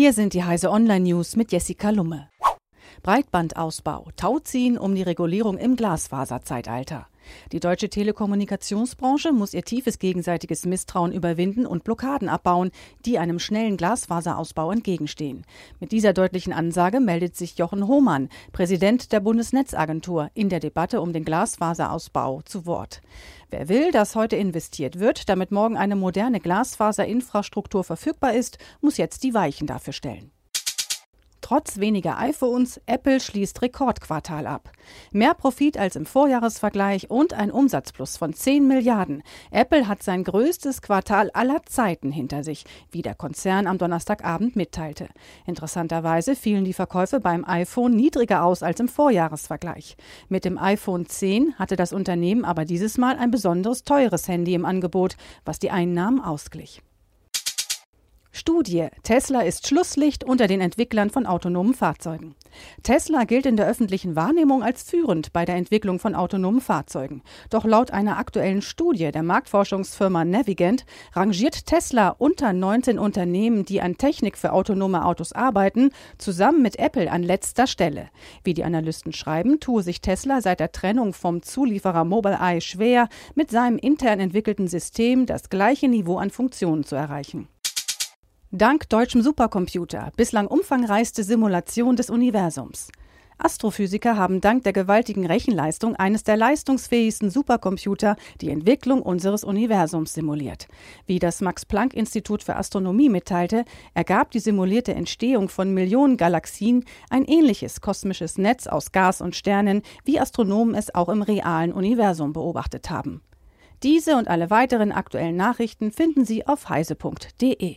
Hier sind die Heise Online News mit Jessica Lumme. Breitbandausbau, Tauziehen um die Regulierung im Glasfaserzeitalter. Die deutsche Telekommunikationsbranche muss ihr tiefes gegenseitiges Misstrauen überwinden und Blockaden abbauen, die einem schnellen Glasfaserausbau entgegenstehen. Mit dieser deutlichen Ansage meldet sich Jochen Hohmann, Präsident der Bundesnetzagentur, in der Debatte um den Glasfaserausbau zu Wort. Wer will, dass heute investiert wird, damit morgen eine moderne Glasfaserinfrastruktur verfügbar ist, muss jetzt die Weichen dafür stellen. Trotz weniger iPhones, Apple schließt Rekordquartal ab. Mehr Profit als im Vorjahresvergleich und ein Umsatzplus von 10 Milliarden. Apple hat sein größtes Quartal aller Zeiten hinter sich, wie der Konzern am Donnerstagabend mitteilte. Interessanterweise fielen die Verkäufe beim iPhone niedriger aus als im Vorjahresvergleich. Mit dem iPhone 10 hatte das Unternehmen aber dieses Mal ein besonderes teures Handy im Angebot, was die Einnahmen ausglich. Studie. Tesla ist Schlusslicht unter den Entwicklern von autonomen Fahrzeugen. Tesla gilt in der öffentlichen Wahrnehmung als führend bei der Entwicklung von autonomen Fahrzeugen. Doch laut einer aktuellen Studie der Marktforschungsfirma Navigant rangiert Tesla unter 19 Unternehmen, die an Technik für autonome Autos arbeiten, zusammen mit Apple an letzter Stelle. Wie die Analysten schreiben, tue sich Tesla seit der Trennung vom Zulieferer Mobileye schwer, mit seinem intern entwickelten System das gleiche Niveau an Funktionen zu erreichen. Dank deutschem Supercomputer, bislang umfangreichste Simulation des Universums. Astrophysiker haben dank der gewaltigen Rechenleistung eines der leistungsfähigsten Supercomputer die Entwicklung unseres Universums simuliert. Wie das Max-Planck-Institut für Astronomie mitteilte, ergab die simulierte Entstehung von Millionen Galaxien ein ähnliches kosmisches Netz aus Gas und Sternen, wie Astronomen es auch im realen Universum beobachtet haben. Diese und alle weiteren aktuellen Nachrichten finden Sie auf heise.de.